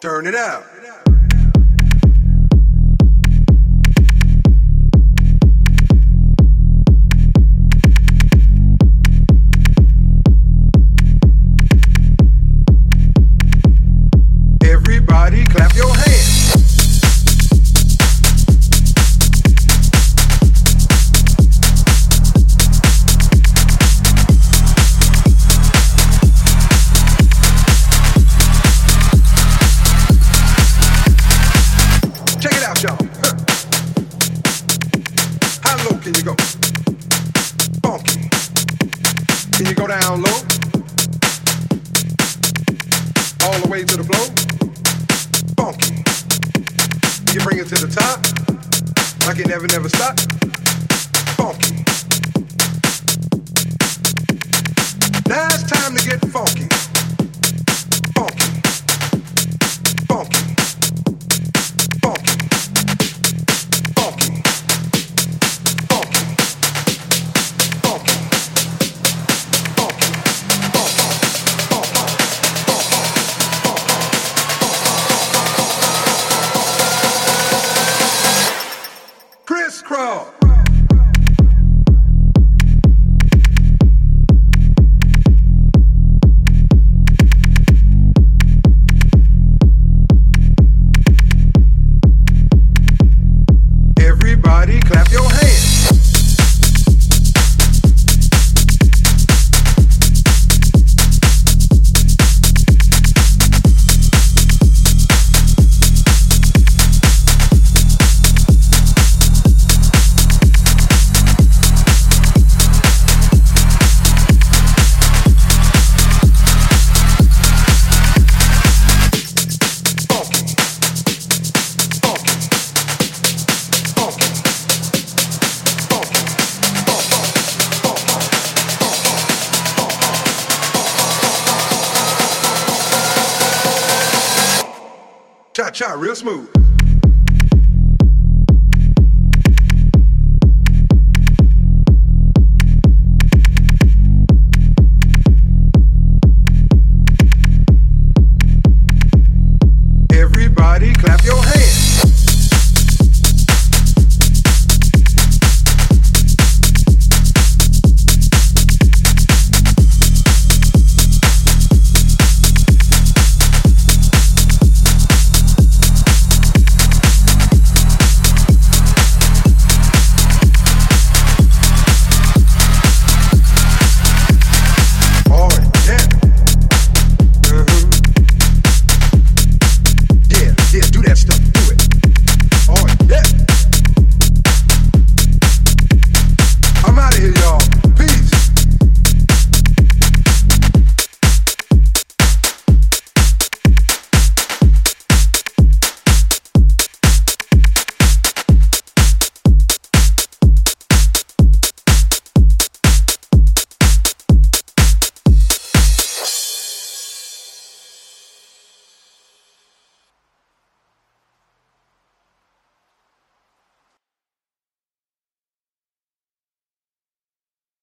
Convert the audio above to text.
Turn it up. Can you go funky? Can you go down low? All the way to the floor? Funky. Can you bring it to the top? Like it never, never stop. girl. Cha real smooth.